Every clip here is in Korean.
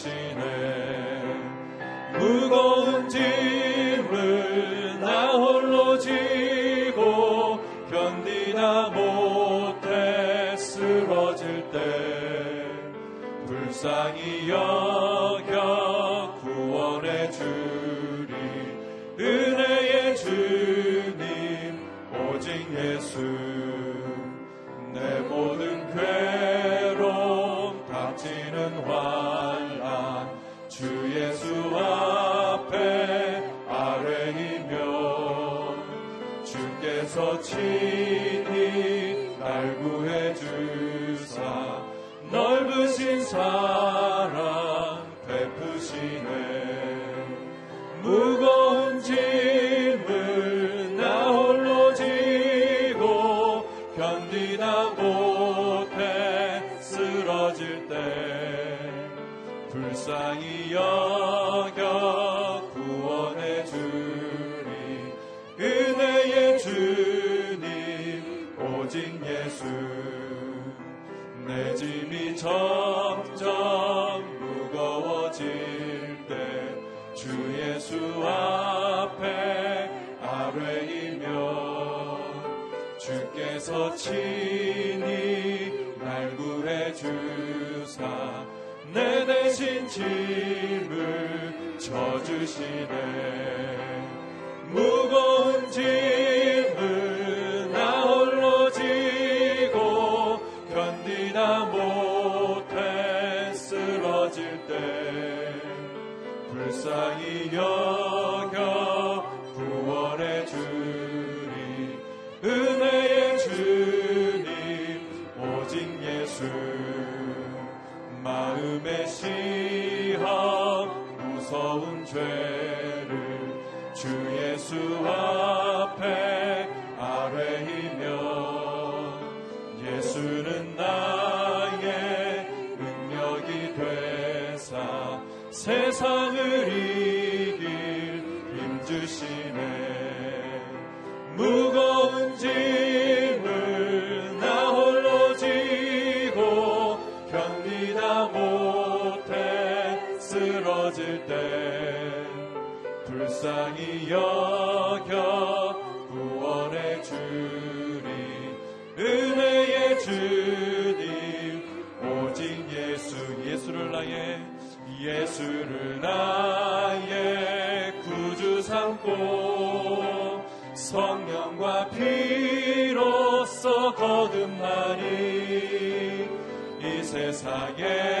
맡으시네 무거운 짐을 나 홀로 지고 견디다 못해 쓰러질 때 불쌍히 여겨 구원해 주리. 은혜의 주님 오직 예수 내모 주께서 친히 날 구해 주사 넓으신 사랑 베푸시네. 무거운 짐을 나 홀로 지고 견디다 못해 쓰러질 때 불쌍히 짐이 점점 무거워질 때 주 예수 앞에 아뢰이며 주께서 친히 날 구해 주사 내 대신 짐을 져주시네. 무거운 짐 불쌍히 불쌍히 여겨 구원해 주리 은혜의 주님 오직 예수 예수를 나의 예수를 나의 구주 삼고 성령과 피로써 거듭나니 이 세상에서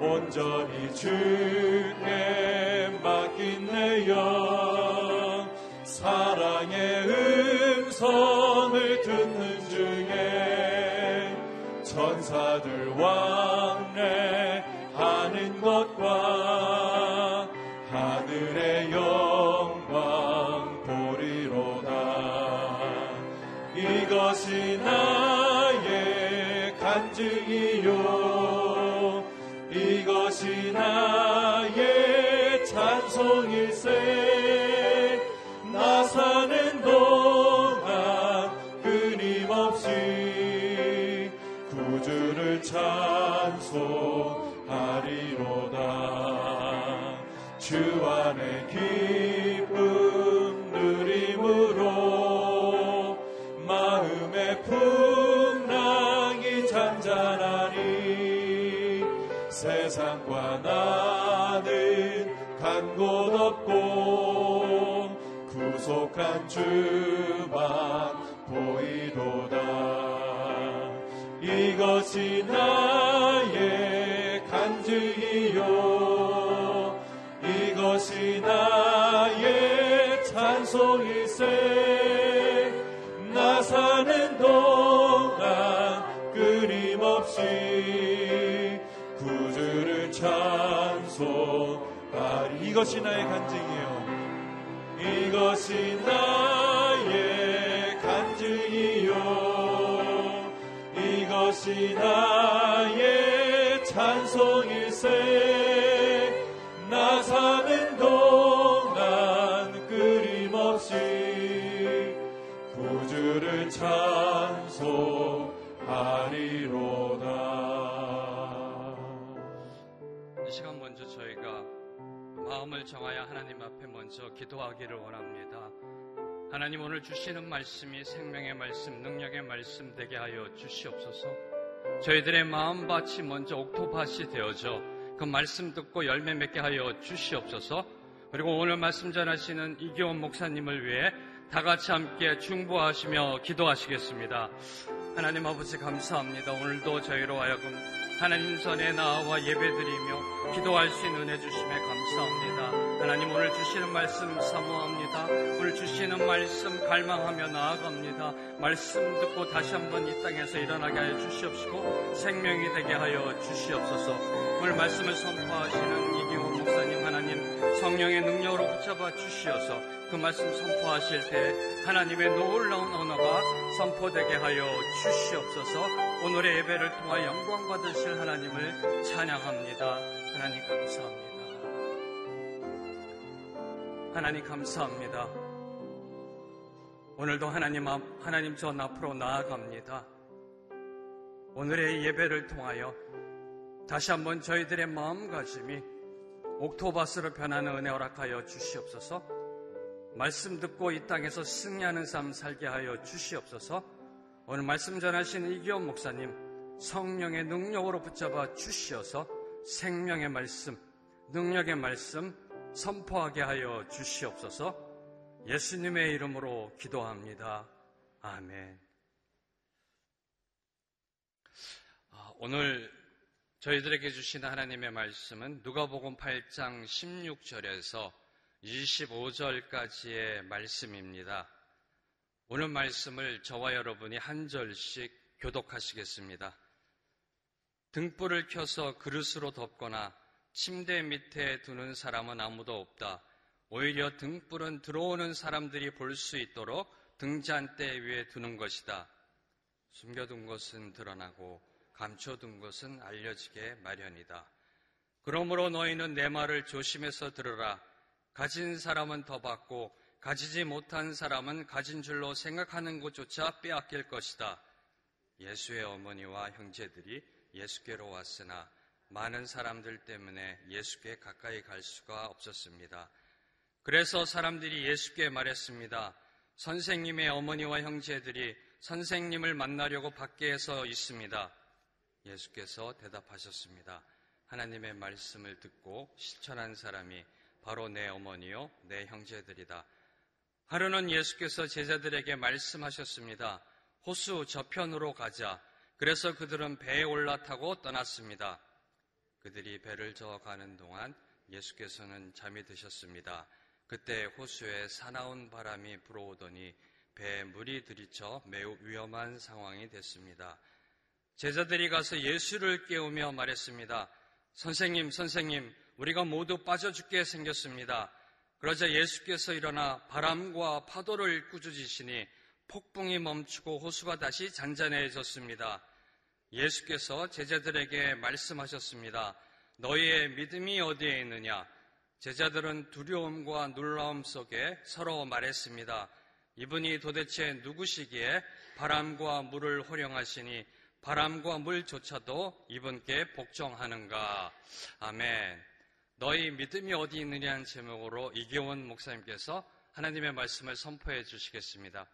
온전히 주께 맡긴 내 영 사랑의 음성을 듣는 중에 천사들 왕래하는 것과 구속한 주만 보이도다. 이것이 나의 간증이요. 이것이 나의 찬송일세. 나 사는 동안 끊임없이 구주를 찬송하리. 이것이 나의 간증이요. 이 것이 나의 간증이요. 이것이 나의 찬송일세. 나 사는 동안 끊임없이 구주를 찬 정하여 하나님 앞에 먼저 기도하기를 원합니다. 하나님 오늘 주시는 말씀이 생명의 말씀, 능력의 말씀 되게 하여 주시옵소서. 저희들의 마음밭이 먼저 옥토밭이 되어져 그 말씀 듣고 열매 맺게 하여 주시옵소서. 그리고 오늘 말씀 전하시는 이기원 목사님을 위해 다 같이 함께 중보하시며 기도하시겠습니다. 하나님 아버지 감사합니다. 오늘도 저희로 하여금 하나님 전에 나와 예배드리며 기도할 수 있는 은혜 주심에 감사합니다. 하나님 오늘 주시는 말씀 사모합니다. 오늘 주시는 말씀 갈망하며 나아갑니다. 말씀 듣고 다시 한번 이 땅에서 일어나게 하여 주시옵시고 생명이 되게 하여 주시옵소서. 오늘 말씀을 선포하시는 이기호 목사님 하나님 성령의 능력으로 붙잡아 주시어서 그 말씀 선포하실 때 하나님의 놀라운 언어가 선포되게 하여 주시옵소서 오늘의 예배를 통하 영광 받으실 하나님을 찬양합니다. 하나님 감사합니다. 하나님 감사합니다. 오늘도 하나님 앞, 하나님 전 앞으로 나아갑니다. 오늘의 예배를 통하여 다시 한번 저희들의 마음가짐이 옥토바스로 변하는 은혜 허락하여 주시옵소서. 말씀 듣고 이 땅에서 승리하는 삶 살게 하여 주시옵소서. 오늘 말씀 전하시는 이기원 목사님 성령의 능력으로 붙잡아 주시어서 생명의 말씀, 능력의 말씀 선포하게 하여 주시옵소서. 예수님의 이름으로 기도합니다. 아멘. 아, 오늘 저희들에게 주신 하나님의 말씀은 누가복음 8장 16절에서 25절까지의 말씀입니다. 오늘 말씀을 저와 여러분이 한 절씩 교독하시겠습니다. 등불을 켜서 그릇으로 덮거나 침대 밑에 두는 사람은 아무도 없다. 오히려 등불은 들어오는 사람들이 볼 수 있도록 등잔대 위에 두는 것이다. 숨겨둔 것은 드러나고 감춰둔 것은 알려지게 마련이다. 그러므로 너희는 내 말을 조심해서 들으라. 가진 사람은 더 받고 가지지 못한 사람은 가진 줄로 생각하는 것조차 빼앗길 것이다. 예수의 어머니와 형제들이 예수께로 왔으나 많은 사람들 때문에 예수께 가까이 갈 수가 없었습니다. 그래서 사람들이 예수께 말했습니다. 선생님의 어머니와 형제들이 선생님을 만나려고 밖에서 있습니다. 예수께서 대답하셨습니다. 하나님의 말씀을 듣고 실천한 사람이 바로 내 어머니요, 내 형제들이다. 하루는 예수께서 제자들에게 말씀하셨습니다. 호수 저편으로 가자. 그래서 그들은 배에 올라타고 떠났습니다. 그들이 배를 저어 가는 동안 예수께서는 잠이 드셨습니다. 그때 호수에 사나운 바람이 불어오더니 배에 물이 들이쳐 매우 위험한 상황이 됐습니다. 제자들이 가서 예수를 깨우며 말했습니다. 선생님, 선생님, 우리가 모두 빠져 죽게 생겼습니다. 그러자 예수께서 일어나 바람과 파도를 꾸짖으시니 폭풍이 멈추고 호수가 다시 잔잔해졌습니다. 예수께서 제자들에게 말씀하셨습니다. 너희의 믿음이 어디에 있느냐? 제자들은 두려움과 놀라움 속에 서로 말했습니다. 이분이 도대체 누구시기에 바람과 물을 호령하시니 바람과 물조차도 이분께 복종하는가? 아멘. 너희 믿음이 어디 있느냐는 제목으로 이경원 목사님께서 하나님의 말씀을 선포해 주시겠습니다.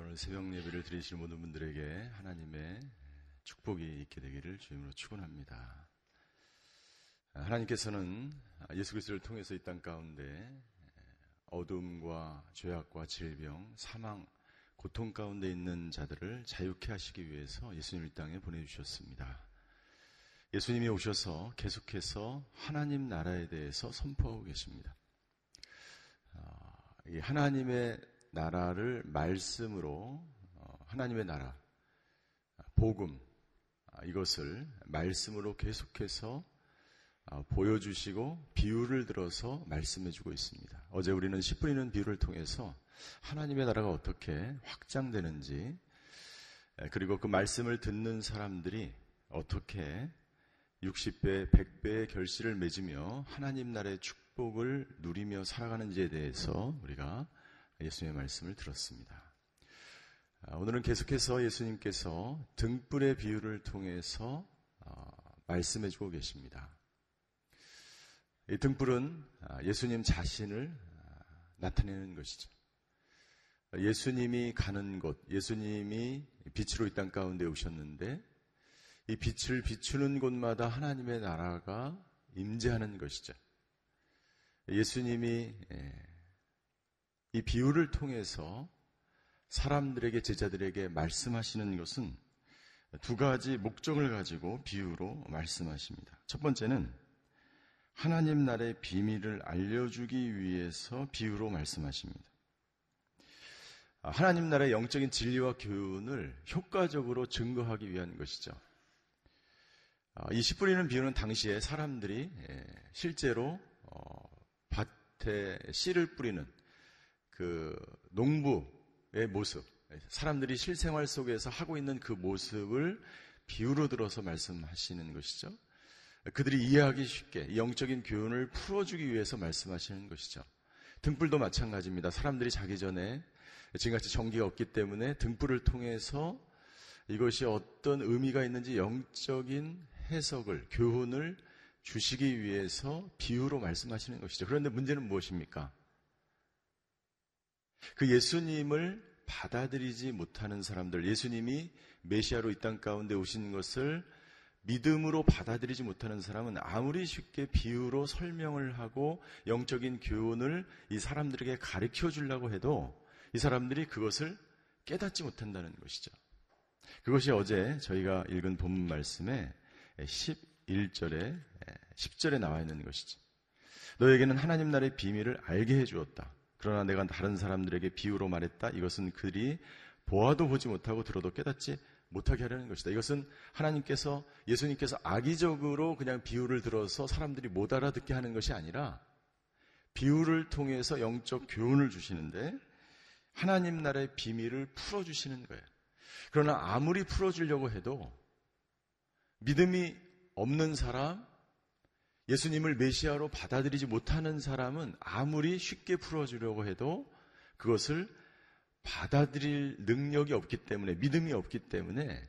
오늘 새벽 예배를 드리실 모든 분들에게 하나님의 축복이 있게 되기를 주임으로 축원합니다. 하나님께서는 예수 그리스도를 통해서 이 땅 가운데 어둠과 죄악과 질병, 사망, 고통 가운데 있는 자들을 자유케 하시기 위해서 예수님을 땅에 보내주셨습니다. 예수님이 오셔서 계속해서 하나님 나라에 대해서 선포하고 계십니다. 하나님의 나라를 말씀으로 어, 하나님의 나라, 복음 아, 이것을 말씀으로 계속해서 아, 보여주시고 비유를 들어서 말씀해주고 있습니다. 어제 우리는 10분이는 비유를 통해서 하나님의 나라가 어떻게 확장되는지 그리고 그 말씀을 듣는 사람들이 어떻게 60배, 100배의 결실을 맺으며 하나님 나라의 축복을 누리며 살아가는지에 대해서 우리가 예수님의 말씀을 들었습니다. 아, 오늘은 계속해서 예수님께서 등불의 비유를 통해서 어, 말씀해 주고 계십니다. 이 등불은 아, 예수님 자신을 아, 나타내는 것이죠. 예수님이 가는 곳, 예수님이 빛으로 이 땅 가운데 오셨는데 이 빛을 비추는 곳마다 하나님의 나라가 임재하는 것이죠. 예수님이 예, 이 비유를 통해서 사람들에게 제자들에게 말씀하시는 것은 두 가지 목적을 가지고 비유로 말씀하십니다. 첫 번째는 하나님 나라의 비밀을 알려주기 위해서 비유로 말씀하십니다. 하나님 나라의 영적인 진리와 교훈을 효과적으로 증거하기 위한 것이죠. 이1 뿌리는 비유는 당시에 사람들이 예, 실제로 어, 밭에 씨를 뿌리는 그 농부의 모습, 사람들이 실생활 속에서 하고 있는 그 모습을 비유로 들어서 말씀하시는 것이죠. 그들이 이해하기 쉽게 영적인 교훈을 풀어주기 위해서 말씀하시는 것이죠. 등불도 마찬가지입니다. 사람들이 자기 전에 지금같이 전기가 없기 때문에 등불을 통해서 이것이 어떤 의미가 있는지 영적인 해석을, 교훈을 주시기 위해서 비유로 말씀하시는 것이죠. 그런데 문제는 무엇입니까? 그 예수님을 받아들이지 못하는 사람들, 예수님이 메시아로 이 땅 가운데 오신 것을 믿음으로 받아들이지 못하는 사람은 아무리 쉽게 비유로 설명을 하고 영적인 교훈을 이 사람들에게 가르쳐 주려고 해도 이 사람들이 그것을 깨닫지 못한다는 것이죠. 그것이 어제 저희가 읽은 본문 말씀에 11절에 10절에 나와 있는 것이죠. 너에게는 하나님 나라의 비밀을 알게 해 주었다. 그러나 내가 다른 사람들에게 비유로 말했다. 이것은 그들이 보아도 보지 못하고 들어도 깨닫지 못하게 하려는 것이다. 이것은 하나님께서 예수님께서 악의적으로 그냥 비유를 들어서 사람들이 못 알아듣게 하는 것이 아니라 비유를 통해서 영적 교훈을 주시는데 하나님 나라의 비밀을 풀어 주시는 거예요. 그러나 아무리 풀어 주려고 해도 믿음이 없는 사람, 예수님을 메시아로 받아들이지 못하는 사람은 아무리 쉽게 풀어주려고 해도 그것을 받아들일 능력이 없기 때문에, 믿음이 없기 때문에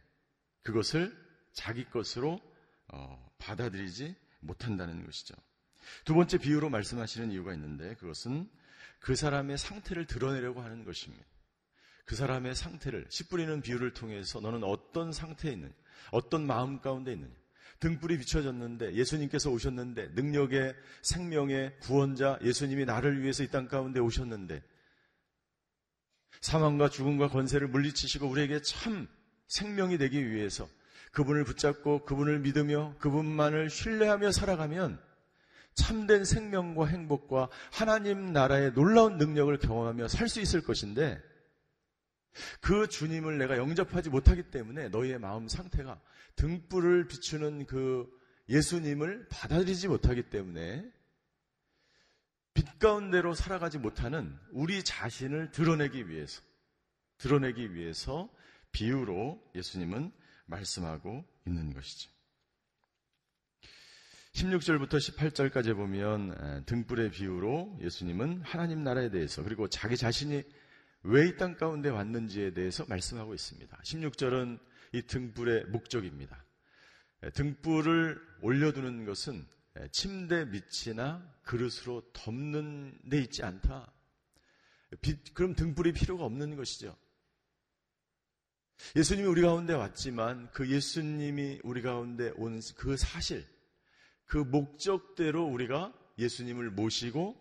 그것을 자기 것으로 어, 받아들이지 못한다는 것이죠. 두 번째 비유로 말씀하시는 이유가 있는데 그것은 그 사람의 상태를 드러내려고 하는 것입니다. 그 사람의 상태를, 씨 뿌리는 비유를 통해서 너는 어떤 상태에 있느냐, 어떤 마음 가운데 있느냐, 등불이 비춰졌는데 예수님께서 오셨는데 능력의 생명의 구원자 예수님이 나를 위해서 이 땅 가운데 오셨는데 사망과 죽음과 권세를 물리치시고 우리에게 참 생명이 되기 위해서 그분을 붙잡고 그분을 믿으며 그분만을 신뢰하며 살아가면 참된 생명과 행복과 하나님 나라의 놀라운 능력을 경험하며 살 수 있을 것인데 그 주님을 내가 영접하지 못하기 때문에 너희의 마음 상태가 등불을 비추는 그 예수님을 받아들이지 못하기 때문에 빛 가운데로 살아가지 못하는 우리 자신을 드러내기 위해서, 드러내기 위해서 비유로 예수님은 말씀하고 있는 것이죠. 16절부터 18절까지 보면 등불의 비유로 예수님은 하나님 나라에 대해서 그리고 자기 자신이 왜 이 땅 가운데 왔는지에 대해서 말씀하고 있습니다. 16절은 이 등불의 목적입니다. 등불을 올려두는 것은 침대 밑이나 그릇으로 덮는 데 있지 않다. 빛, 그럼 등불이 필요가 없는 것이죠. 예수님이 우리 가운데 왔지만 그 예수님이 우리 가운데 온 그 사실, 그 목적대로 우리가 예수님을 모시고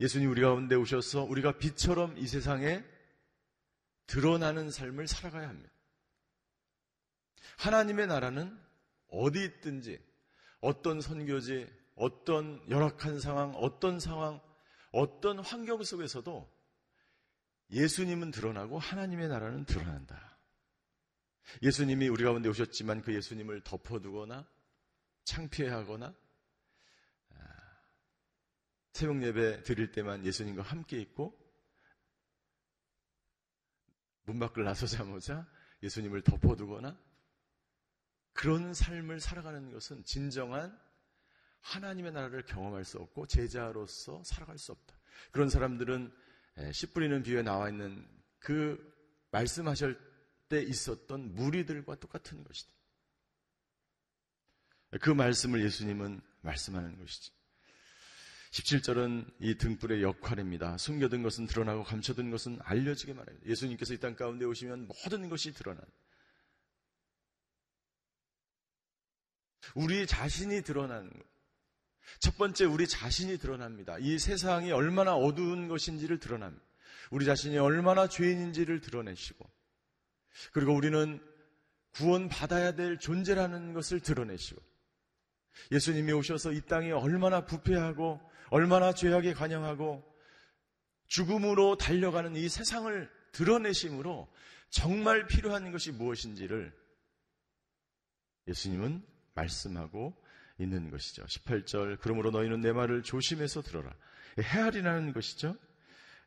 예수님 우리 가운데 오셔서 우리가 빛처럼 이 세상에 드러나는 삶을 살아가야 합니다. 하나님의 나라는 어디 있든지 어떤 선교지, 어떤 열악한 상황, 어떤 상황, 어떤 환경 속에서도 예수님은 드러나고 하나님의 나라는 드러난다. 예수님이 우리 가운데 오셨지만 그 예수님을 덮어두거나 창피해하거나 아, 새벽 예배 드릴 때만 예수님과 함께 있고 문 밖을 나서자마자 예수님을 덮어두거나 그런 삶을 살아가는 것은 진정한 하나님의 나라를 경험할 수 없고 제자로서 살아갈 수 없다. 그런 사람들은 씨 뿌리는 비유에 나와 있는 그 말씀하실 때 있었던 무리들과 똑같은 것이다. 그 말씀을 예수님은 말씀하는 것이지. 17절은 이 등불의 역할입니다. 숨겨둔 것은 드러나고 감춰둔 것은 알려지게 말합니다. 예수님께서 이 땅 가운데 오시면 모든 것이 드러난. 우리 자신이 드러나는 것. 첫 번째, 우리 자신이 드러납니다. 이 세상이 얼마나 어두운 것인지를 드러납니다. 우리 자신이 얼마나 죄인인지를 드러내시고, 그리고 우리는 구원받아야 될 존재라는 것을 드러내시고, 예수님이 오셔서 이 땅이 얼마나 부패하고, 얼마나 죄악에 관영하고, 죽음으로 달려가는 이 세상을 드러내심으로 정말 필요한 것이 무엇인지를 예수님은 말씀하고 있는 것이죠. 18절, 그러므로 너희는 내 말을 조심해서 들어라. 헤아리라는 것이죠.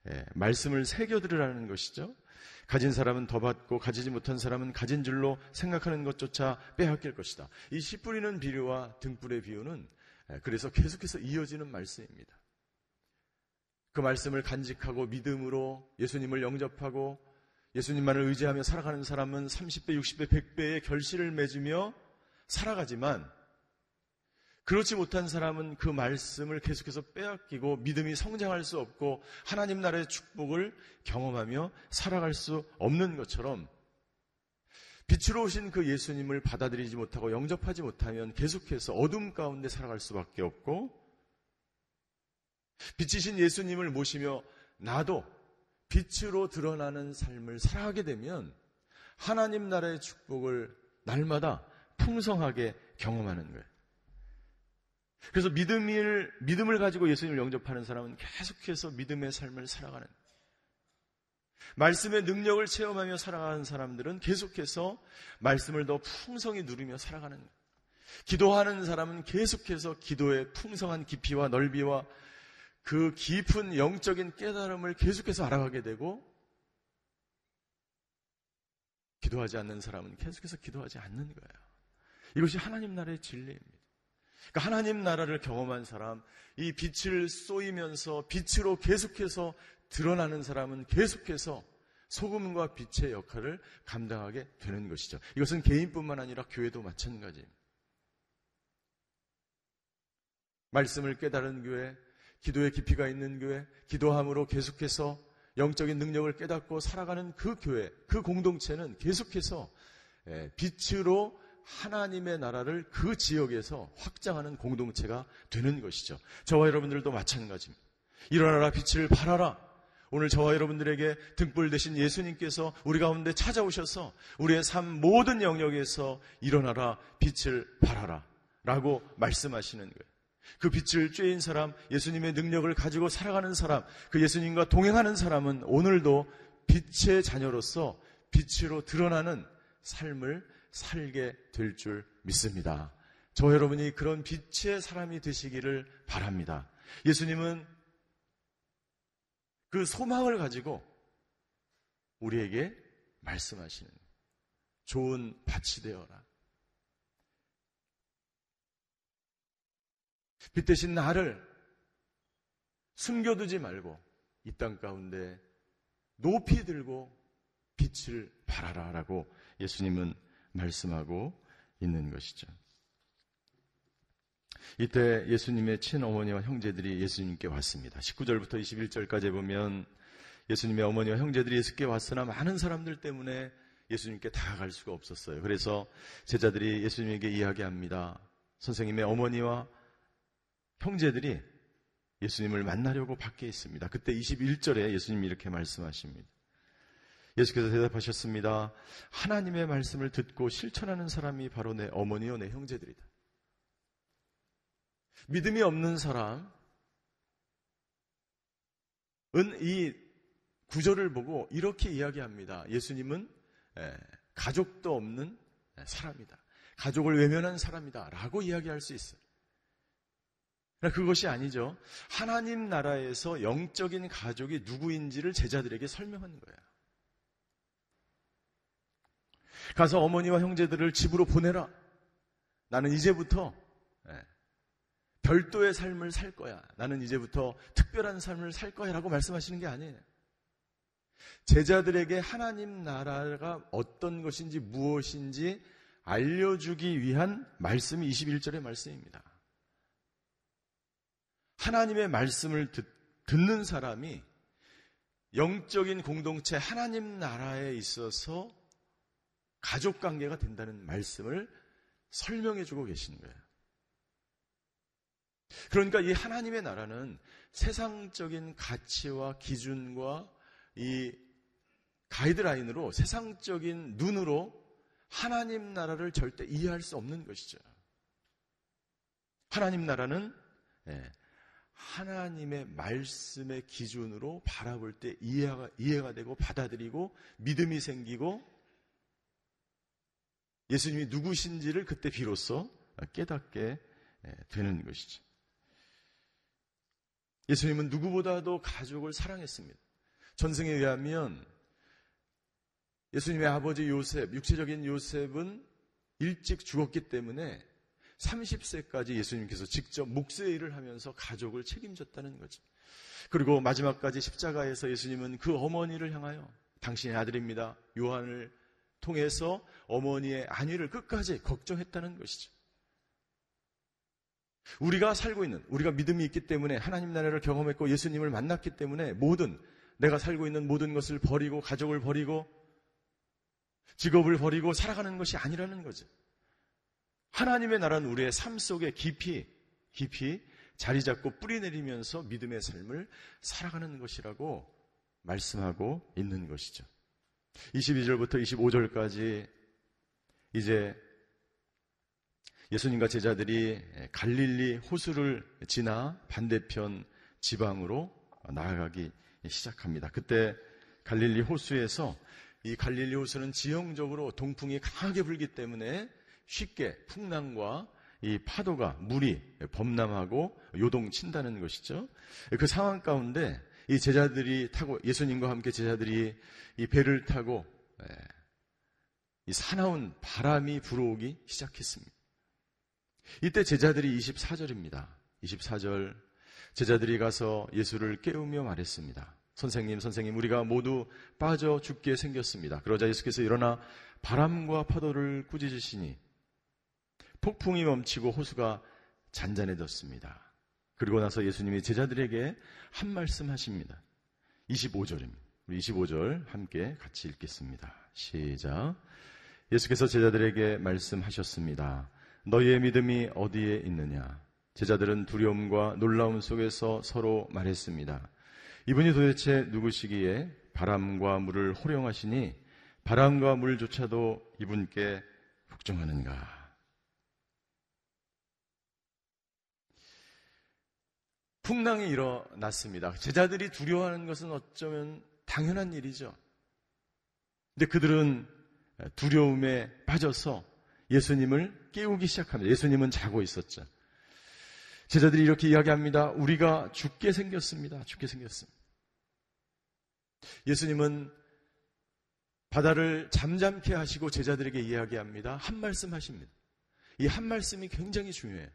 예, 말씀을 새겨 들으라는 것이죠. 가진 사람은 더 받고 가지지 못한 사람은 가진 줄로 생각하는 것조차 빼앗길 것이다. 이 씨 뿌리는 비유와 등불의 비유는 예, 그래서 계속해서 이어지는 말씀입니다. 그 말씀을 간직하고 믿음으로 예수님을 영접하고 예수님만을 의지하며 살아가는 사람은 30배, 60배, 100배의 결실을 맺으며 살아가지만 그렇지 못한 사람은 그 말씀을 계속해서 빼앗기고 믿음이 성장할 수 없고 하나님 나라의 축복을 경험하며 살아갈 수 없는 것처럼 빛으로 오신 그 예수님을 받아들이지 못하고 영접하지 못하면 계속해서 어둠 가운데 살아갈 수밖에 없고 빛이신 예수님을 모시며 나도 빛으로 드러나는 삶을 살아가게 되면 하나님 나라의 축복을 날마다 풍성하게 경험하는 거예요. 그래서 믿음을, 믿음을 가지고 예수님을 영접하는 사람은 계속해서 믿음의 삶을 살아가는. 말씀의 능력을 체험하며 살아가는 사람들은 계속해서 말씀을 더 풍성히 누리며 살아가는. 기도하는 사람은 계속해서 기도의 풍성한 깊이와 넓이와 그 깊은 영적인 깨달음을 계속해서 알아가게 되고 기도하지 않는 사람은 계속해서 기도하지 않는 거예요. 이것이 하나님 나라의 진리입니다. 그러니까 하나님 나라를 경험한 사람, 이 빛을 쏘이면서 빛으로 계속해서 드러나는 사람은 계속해서 소금과 빛의 역할을 감당하게 되는 것이죠. 이것은 개인뿐만 아니라 교회도 마찬가지입니다. 말씀을 깨달은 교회, 기도의 깊이가 있는 교회, 기도함으로 계속해서 영적인 능력을 깨닫고 살아가는 그 교회, 그 공동체는 계속해서 예, 빛으로 하나님의 나라를 그 지역에서 확장하는 공동체가 되는 것이죠. 저와 여러분들도 마찬가지입니다. 일어나라 빛을 발하라. 오늘 저와 여러분들에게 등불 대신 예수님께서 우리 가운데 찾아오셔서 우리의 삶 모든 영역에서 일어나라 빛을 발하라 라고 말씀하시는 거예요. 그 빛을 쬐인 사람, 예수님의 능력을 가지고 살아가는 사람, 그 예수님과 동행하는 사람은 오늘도 빛의 자녀로서 빛으로 드러나는 삶을 살게 될 줄 믿습니다. 저 여러분이 그런 빛의 사람이 되시기를 바랍니다. 예수님은 그 소망을 가지고 우리에게 말씀하시는 좋은 밭이 되어라. 빛 대신 나를 숨겨두지 말고 이 땅 가운데 높이 들고 빛을 발하라라고 예수님은 말씀하고 있는 것이죠. 이때 예수님의 친어머니와 형제들이 예수님께 왔습니다. 19절부터 21절까지 보면 예수님의 어머니와 형제들이 예수께 왔으나 많은 사람들 때문에 예수님께 다가갈 수가 없었어요. 그래서 제자들이 예수님에게 이야기합니다. 선생님의 어머니와 형제들이 예수님을 만나려고 밖에 있습니다. 그때 21절에 예수님이 이렇게 말씀하십니다. 예수께서 대답하셨습니다. 하나님의 말씀을 듣고 실천하는 사람이 바로 내 어머니요, 내 형제들이다. 믿음이 없는 사람은 이 구절을 보고 이렇게 이야기합니다. 예수님은 가족도 없는 사람이다. 가족을 외면한 사람이다. 라고 이야기할 수 있어요. 그것이 아니죠. 하나님 나라에서 영적인 가족이 누구인지를 제자들에게 설명하는 거예요. 가서 어머니와 형제들을 집으로 보내라. 나는 이제부터 별도의 삶을 살 거야. 나는 이제부터 특별한 삶을 살 거야. 라고 말씀하시는 게 아니에요. 제자들에게 하나님 나라가 어떤 것인지 무엇인지 알려주기 위한 말씀이 21절의 말씀입니다. 하나님의 말씀을 듣, 듣는 사람이 영적인 공동체 하나님 나라에 있어서 가족 관계가 된다는 말씀을 설명해 주고 계시는 거예요. 그러니까 이 하나님의 나라는 세상적인 가치와 기준과 이 가이드라인으로 세상적인 눈으로 하나님 나라를 절대 이해할 수 없는 것이죠. 하나님 나라는 예, 하나님의 말씀의 기준으로 바라볼 때 이해가, 이해가 되고 받아들이고 믿음이 생기고 예수님이 누구신지를 그때 비로소 깨닫게 예, 되는 것이죠. 예수님은 누구보다도 가족을 사랑했습니다. 전승에 의하면 예수님의 아버지 요셉, 육체적인 요셉은 일찍 죽었기 때문에 30세까지 예수님께서 직접 묵세의 일을 하면서 가족을 책임졌다는 거죠. 그리고 마지막까지 십자가에서 예수님은 그 어머니를 향하여 당신의 아들입니다. 요한을 통해서 어머니의 안위를 끝까지 걱정했다는 것이죠. 우리가 살고 있는, 우리가 믿음이 있기 때문에 하나님 나라를 경험했고 예수님을 만났기 때문에 모든, 내가 살고 있는 모든 것을 버리고 가족을 버리고 직업을 버리고 살아가는 것이 아니라는 거죠. 하나님의 나라는 우리의 삶 속에 깊이, 깊이 자리 잡고 뿌리 내리면서 믿음의 삶을 살아가는 것이라고 말씀하고 있는 것이죠. 22절부터 25절까지 이제 예수님과 제자들이 갈릴리 호수를 지나 반대편 지방으로 나아가기 시작합니다. 그때 갈릴리 호수에서 이 갈릴리 호수는 지형적으로 동풍이 강하게 불기 때문에 쉽게 풍랑과 이 파도가 물이 범람하고 요동친다는 것이죠. 그 상황 가운데 이 제자들이 타고 예수님과 함께 제자들이 이 배를 타고 예, 이 사나운 바람이 불어오기 시작했습니다. 이때 제자들이 24절입니다. 24절 제자들이 가서 예수를 깨우며 말했습니다. 선생님, 선생님, 우리가 모두 빠져 죽게 생겼습니다. 그러자 예수께서 일어나 바람과 파도를 꾸짖으시니 폭풍이 멈추고 호수가 잔잔해졌습니다. 그리고 나서 예수님이 제자들에게 한 말씀 하십니다. 25절입니다. 우리 25절 함께 같이 읽겠습니다. 시작. 예수께서 제자들에게 말씀하셨습니다. 너희의 믿음이 어디에 있느냐? 제자들은 두려움과 놀라움 속에서 서로 말했습니다. 이분이 도대체 누구시기에 바람과 물을 호령하시니 바람과 물조차도 이분께 복종하는가? 풍랑이 일어났습니다. 제자들이 두려워하는 것은 어쩌면 당연한 일이죠. 근데 그들은 두려움에 빠져서 예수님을 깨우기 시작합니다. 예수님은 자고 있었죠. 제자들이 이렇게 이야기합니다. 우리가 죽게 생겼습니다. 죽게 생겼습니다. 예수님은 바다를 잠잠케 하시고 제자들에게 이야기합니다. 한 말씀 하십니다. 이 한 말씀이 굉장히 중요해요.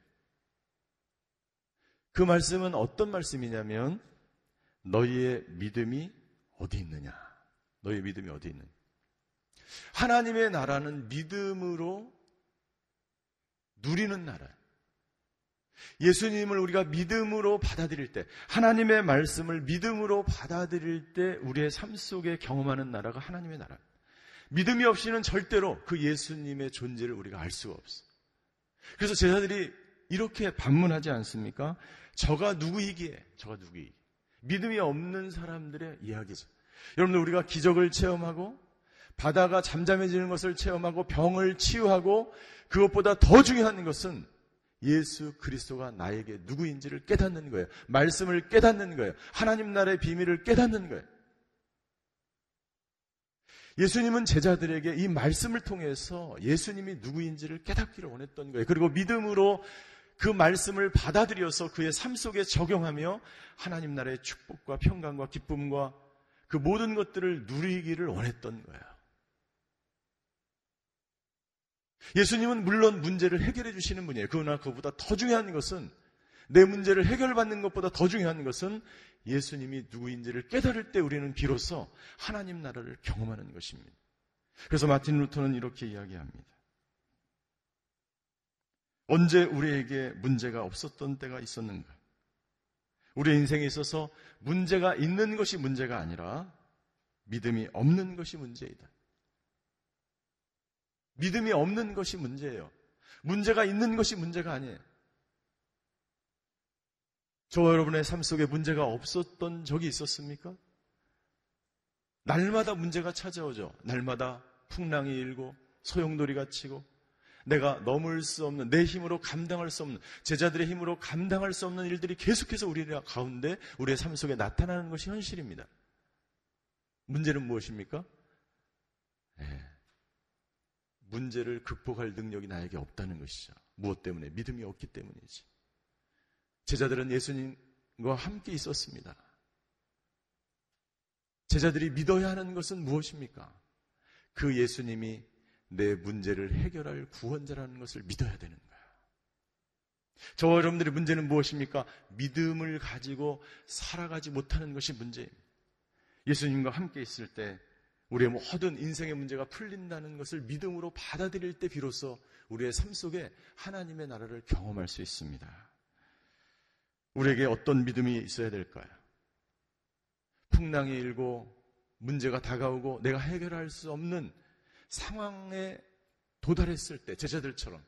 그 말씀은 어떤 말씀이냐면 너희의 믿음이 어디 있느냐? 너희의 믿음이 어디 있느냐? 하나님의 나라는 믿음으로 누리는 나라예요. 예수님을 우리가 믿음으로 받아들일 때, 하나님의 말씀을 믿음으로 받아들일 때 우리의 삶 속에 경험하는 나라가 하나님의 나라. 믿음이 없이는 절대로 그 예수님의 존재를 우리가 알 수가 없어. 그래서 제자들이 이렇게 반문하지 않습니까? 저가 누구이기에, 저가 누구이기에. 믿음이 없는 사람들의 이야기죠. 여러분들 우리가 기적을 체험하고 바다가 잠잠해지는 것을 체험하고 병을 치유하고 그것보다 더 중요한 것은 예수 그리스도가 나에게 누구인지를 깨닫는 거예요. 말씀을 깨닫는 거예요. 하나님 나라의 비밀을 깨닫는 거예요. 예수님은 제자들에게 이 말씀을 통해서 예수님이 누구인지를 깨닫기를 원했던 거예요. 그리고 믿음으로 그 말씀을 받아들여서 그의 삶 속에 적용하며 하나님 나라의 축복과 평강과 기쁨과 그 모든 것들을 누리기를 원했던 거예요. 예수님은 물론 문제를 해결해 주시는 분이에요. 그러나 그보다 더 중요한 것은 내 문제를 해결받는 것보다 더 중요한 것은 예수님이 누구인지를 깨달을 때 우리는 비로소 하나님 나라를 경험하는 것입니다. 그래서 마틴 루터는 이렇게 이야기합니다. 언제 우리에게 문제가 없었던 때가 있었는가? 우리 인생에 있어서 문제가 있는 것이 문제가 아니라 믿음이 없는 것이 문제이다. 믿음이 없는 것이 문제예요. 문제가 있는 것이 문제가 아니에요. 저와 여러분의 삶 속에 문제가 없었던 적이 있었습니까? 날마다 문제가 찾아오죠. 날마다 풍랑이 일고 소용돌이가 치고 내가 넘을 수 없는 내 힘으로 감당할 수 없는 제자들의 힘으로 감당할 수 없는 일들이 계속해서 우리 가운데 우리의 삶 속에 나타나는 것이 현실입니다. 문제는 무엇입니까? 네. 문제를 극복할 능력이 나에게 없다는 것이죠. 무엇 때문에? 믿음이 없기 때문이지. 제자들은 예수님과 함께 있었습니다. 제자들이 믿어야 하는 것은 무엇입니까? 그 예수님이 내 문제를 해결할 구원자라는 것을 믿어야 되는 거예요. 저와 여러분들의 문제는 무엇입니까? 믿음을 가지고 살아가지 못하는 것이 문제입니다. 예수님과 함께 있을 때 우리의 모든 인생의 문제가 풀린다는 것을 믿음으로 받아들일 때 비로소 우리의 삶 속에 하나님의 나라를 경험할 수 있습니다. 우리에게 어떤 믿음이 있어야 될까요? 풍랑이 일고 문제가 다가오고 내가 해결할 수 없는 상황에 도달했을 때 제자들처럼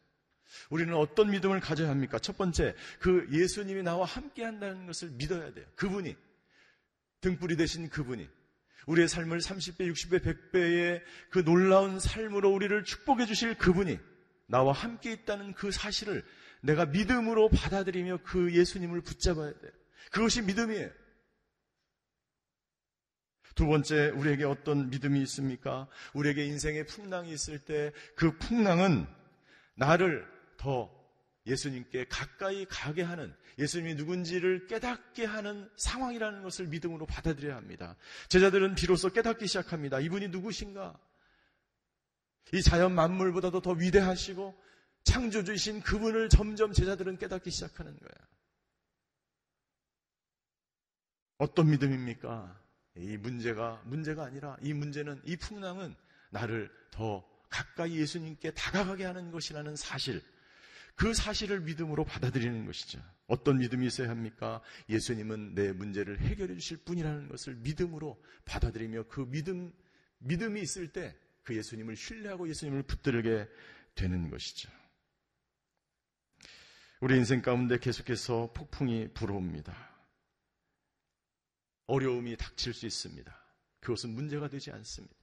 우리는 어떤 믿음을 가져야 합니까? 첫 번째, 그 예수님이 나와 함께 한다는 것을 믿어야 돼요. 그분이 등불이 되신 그분이 우리의 삶을 30배, 60배, 100배의 그 놀라운 삶으로 우리를 축복해 주실 그분이 나와 함께 있다는 그 사실을 내가 믿음으로 받아들이며 그 예수님을 붙잡아야 돼요. 그것이 믿음이에요. 두 번째, 우리에게 어떤 믿음이 있습니까? 우리에게 인생의 풍랑이 있을 때 그 풍랑은 나를 더 예수님께 가까이 가게 하는 예수님이 누군지를 깨닫게 하는 상황이라는 것을 믿음으로 받아들여야 합니다. 제자들은 비로소 깨닫기 시작합니다. 이분이 누구신가? 이 자연 만물보다도 더 위대하시고 창조주이신 그분을 점점 제자들은 깨닫기 시작하는 거야. 어떤 믿음입니까? 이 문제가 문제가 아니라 이 문제는 이 풍랑은 나를 더 가까이 예수님께 다가가게 하는 것이라는 사실. 그 사실을 믿음으로 받아들이는 것이죠. 어떤 믿음이 있어야 합니까? 예수님은 내 문제를 해결해 주실 분이라는 것을 믿음으로 받아들이며 그 믿음, 믿음이 있을 때 그 예수님을 신뢰하고 예수님을 붙들게 되는 것이죠. 우리 인생 가운데 계속해서 폭풍이 불어옵니다. 어려움이 닥칠 수 있습니다. 그것은 문제가 되지 않습니다.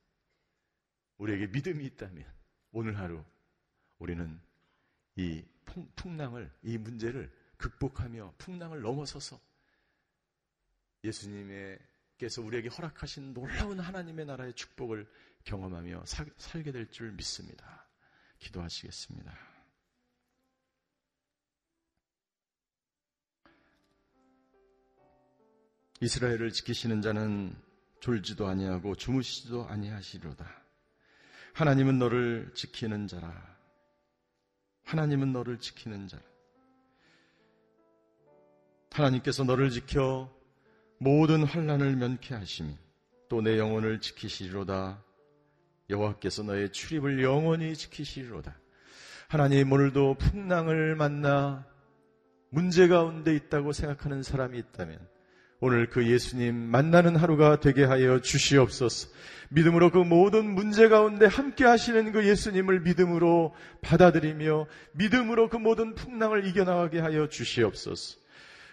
우리에게 믿음이 있다면 오늘 하루 우리는 이 풍랑을, 이 문제를 극복하며 풍랑을 넘어서서 예수님께서 우리에게 허락하신 놀라운 하나님의 나라의 축복을 경험하며 사, 살게 될 줄 믿습니다. 기도하시겠습니다. 이스라엘을 지키시는 자는 졸지도 아니하고 주무시지도 아니하시리로다. 하나님은 너를 지키는 자라. 하나님은 너를 지키는 자라. 하나님께서 너를 지켜 모든 환란을 면케하시며 또내 영혼을 지키시리로다. 여호와께서 너의 출입을 영원히 지키시리로다. 하나님 오늘도 풍랑을 만나 문제 가운데 있다고 생각하는 사람이 있다면 오늘 그 예수님 만나는 하루가 되게 하여 주시옵소서. 믿음으로 그 모든 문제 가운데 함께 하시는 그 예수님을 믿음으로 받아들이며 믿음으로 그 모든 풍랑을 이겨나가게 하여 주시옵소서.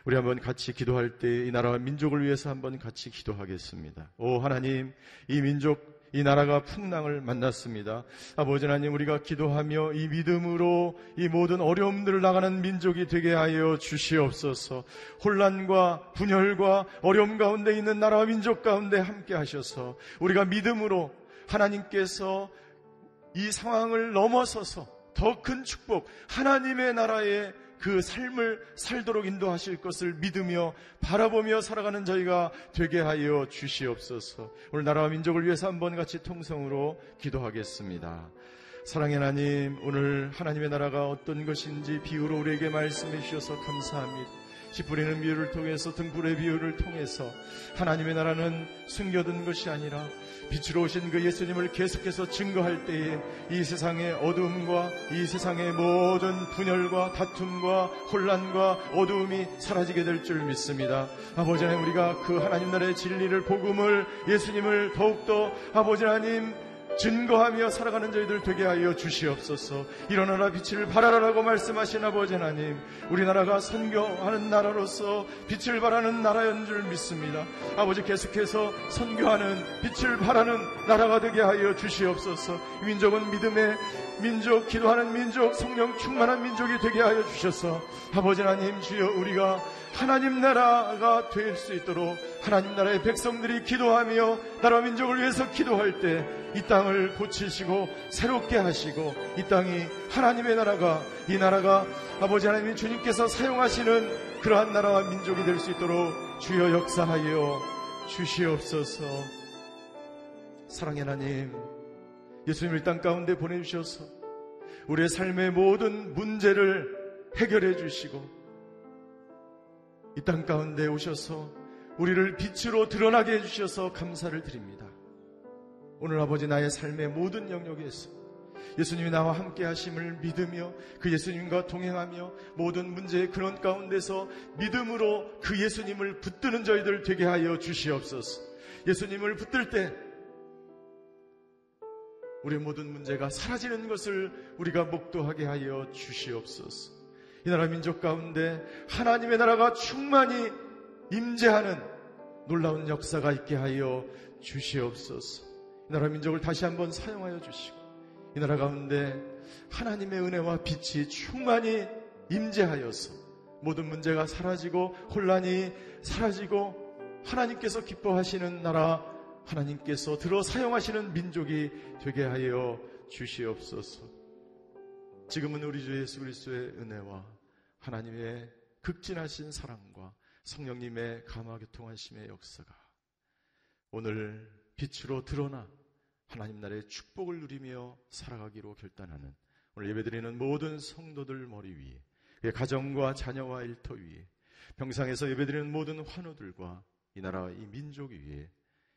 우리 한번 같이 기도할 때 이 나라와 민족을 위해서 한번 같이 기도하겠습니다. 오 하나님, 이 민족 이 나라가 풍랑을 만났습니다. 아버지 하나님 우리가 기도하며 이 믿음으로 이 모든 어려움들을 나가는 민족이 되게 하여 주시옵소서. 혼란과 분열과 어려움 가운데 있는 나라와 민족 가운데 함께 하셔서 우리가 믿음으로 하나님께서 이 상황을 넘어서서 더 큰 축복, 하나님의 나라에 그 삶을 살도록 인도하실 것을 믿으며 바라보며 살아가는 저희가 되게 하여 주시옵소서. 오늘 나라와 민족을 위해서 한번 같이 통성으로 기도하겠습니다. 사랑의 하나님, 오늘 하나님의 나라가 어떤 것인지 비유로 우리에게 말씀해 주셔서 감사합니다. 씨 뿌리는 비유를 통해서 등불의 비유를 통해서 하나님의 나라는 숨겨둔 것이 아니라 빛으로 오신 그 예수님을 계속해서 증거할 때에 이 세상의 어두움과 이 세상의 모든 분열과 다툼과 혼란과 어두움이 사라지게 될 줄 믿습니다. 아버지 하나님 우리가 그 하나님 나라의 진리를 복음을 예수님을 더욱더 아버지 하나님 증거하며 살아가는 저희들 되게 하여 주시옵소서. 일어나라 빛을 발하라라고 말씀하신 아버지 하나님, 우리나라가 선교하는 나라로서 빛을 발하는 나라인 줄 믿습니다. 아버지 계속해서 선교하는 빛을 발하는 나라가 되게 하여 주시옵소서. 민족은 믿음의 민족, 기도하는 민족, 성령 충만한 민족이 되게 하여 주셔서 아버지 하나님 주여 우리가 하나님 나라가 될 수 있도록 하나님 나라의 백성들이 기도하며 나라 민족을 위해서 기도할 때 이 땅을 고치시고 새롭게 하시고 이 땅이 하나님의 나라가 이 나라가 아버지 하나님 주님께서 사용하시는 그러한 나라와 민족이 될 수 있도록 주여 역사하여 주시옵소서. 사랑의 하나님 예수님을 땅 가운데 보내주셔서 우리의 삶의 모든 문제를 해결해 주시고 이 땅 가운데 오셔서 우리를 빛으로 드러나게 해주셔서 감사를 드립니다. 오늘 아버지 나의 삶의 모든 영역에서 예수님이 나와 함께 하심을 믿으며 그 예수님과 동행하며 모든 문제의 근원 가운데서 믿음으로 그 예수님을 붙드는 저희들 되게 하여 주시옵소서. 예수님을 붙들 때 우리의 모든 문제가 사라지는 것을 우리가 목도하게 하여 주시옵소서. 이 나라 민족 가운데 하나님의 나라가 충만히 임재하는 놀라운 역사가 있게 하여 주시옵소서. 이 나라 민족을 다시 한번 사용하여 주시고 이 나라 가운데 하나님의 은혜와 빛이 충만히 임재하여서 모든 문제가 사라지고 혼란이 사라지고 하나님께서 기뻐하시는 나라 하나님께서 들어 사용하시는 민족이 되게 하여 주시옵소서. 지금은 우리 주 예수 그리스도의 은혜와 하나님의 극진하신 사랑과 성령님의 감화교통하심의 역사가 오늘 빛으로 드러나 하나님 나라의 축복을 누리며 살아가기로 결단하는 오늘 예배드리는 모든 성도들 머리 위에 그의 가정과 자녀와 일터 위에 병상에서 예배드리는 모든 환우들과 이 나라 이 민족 위에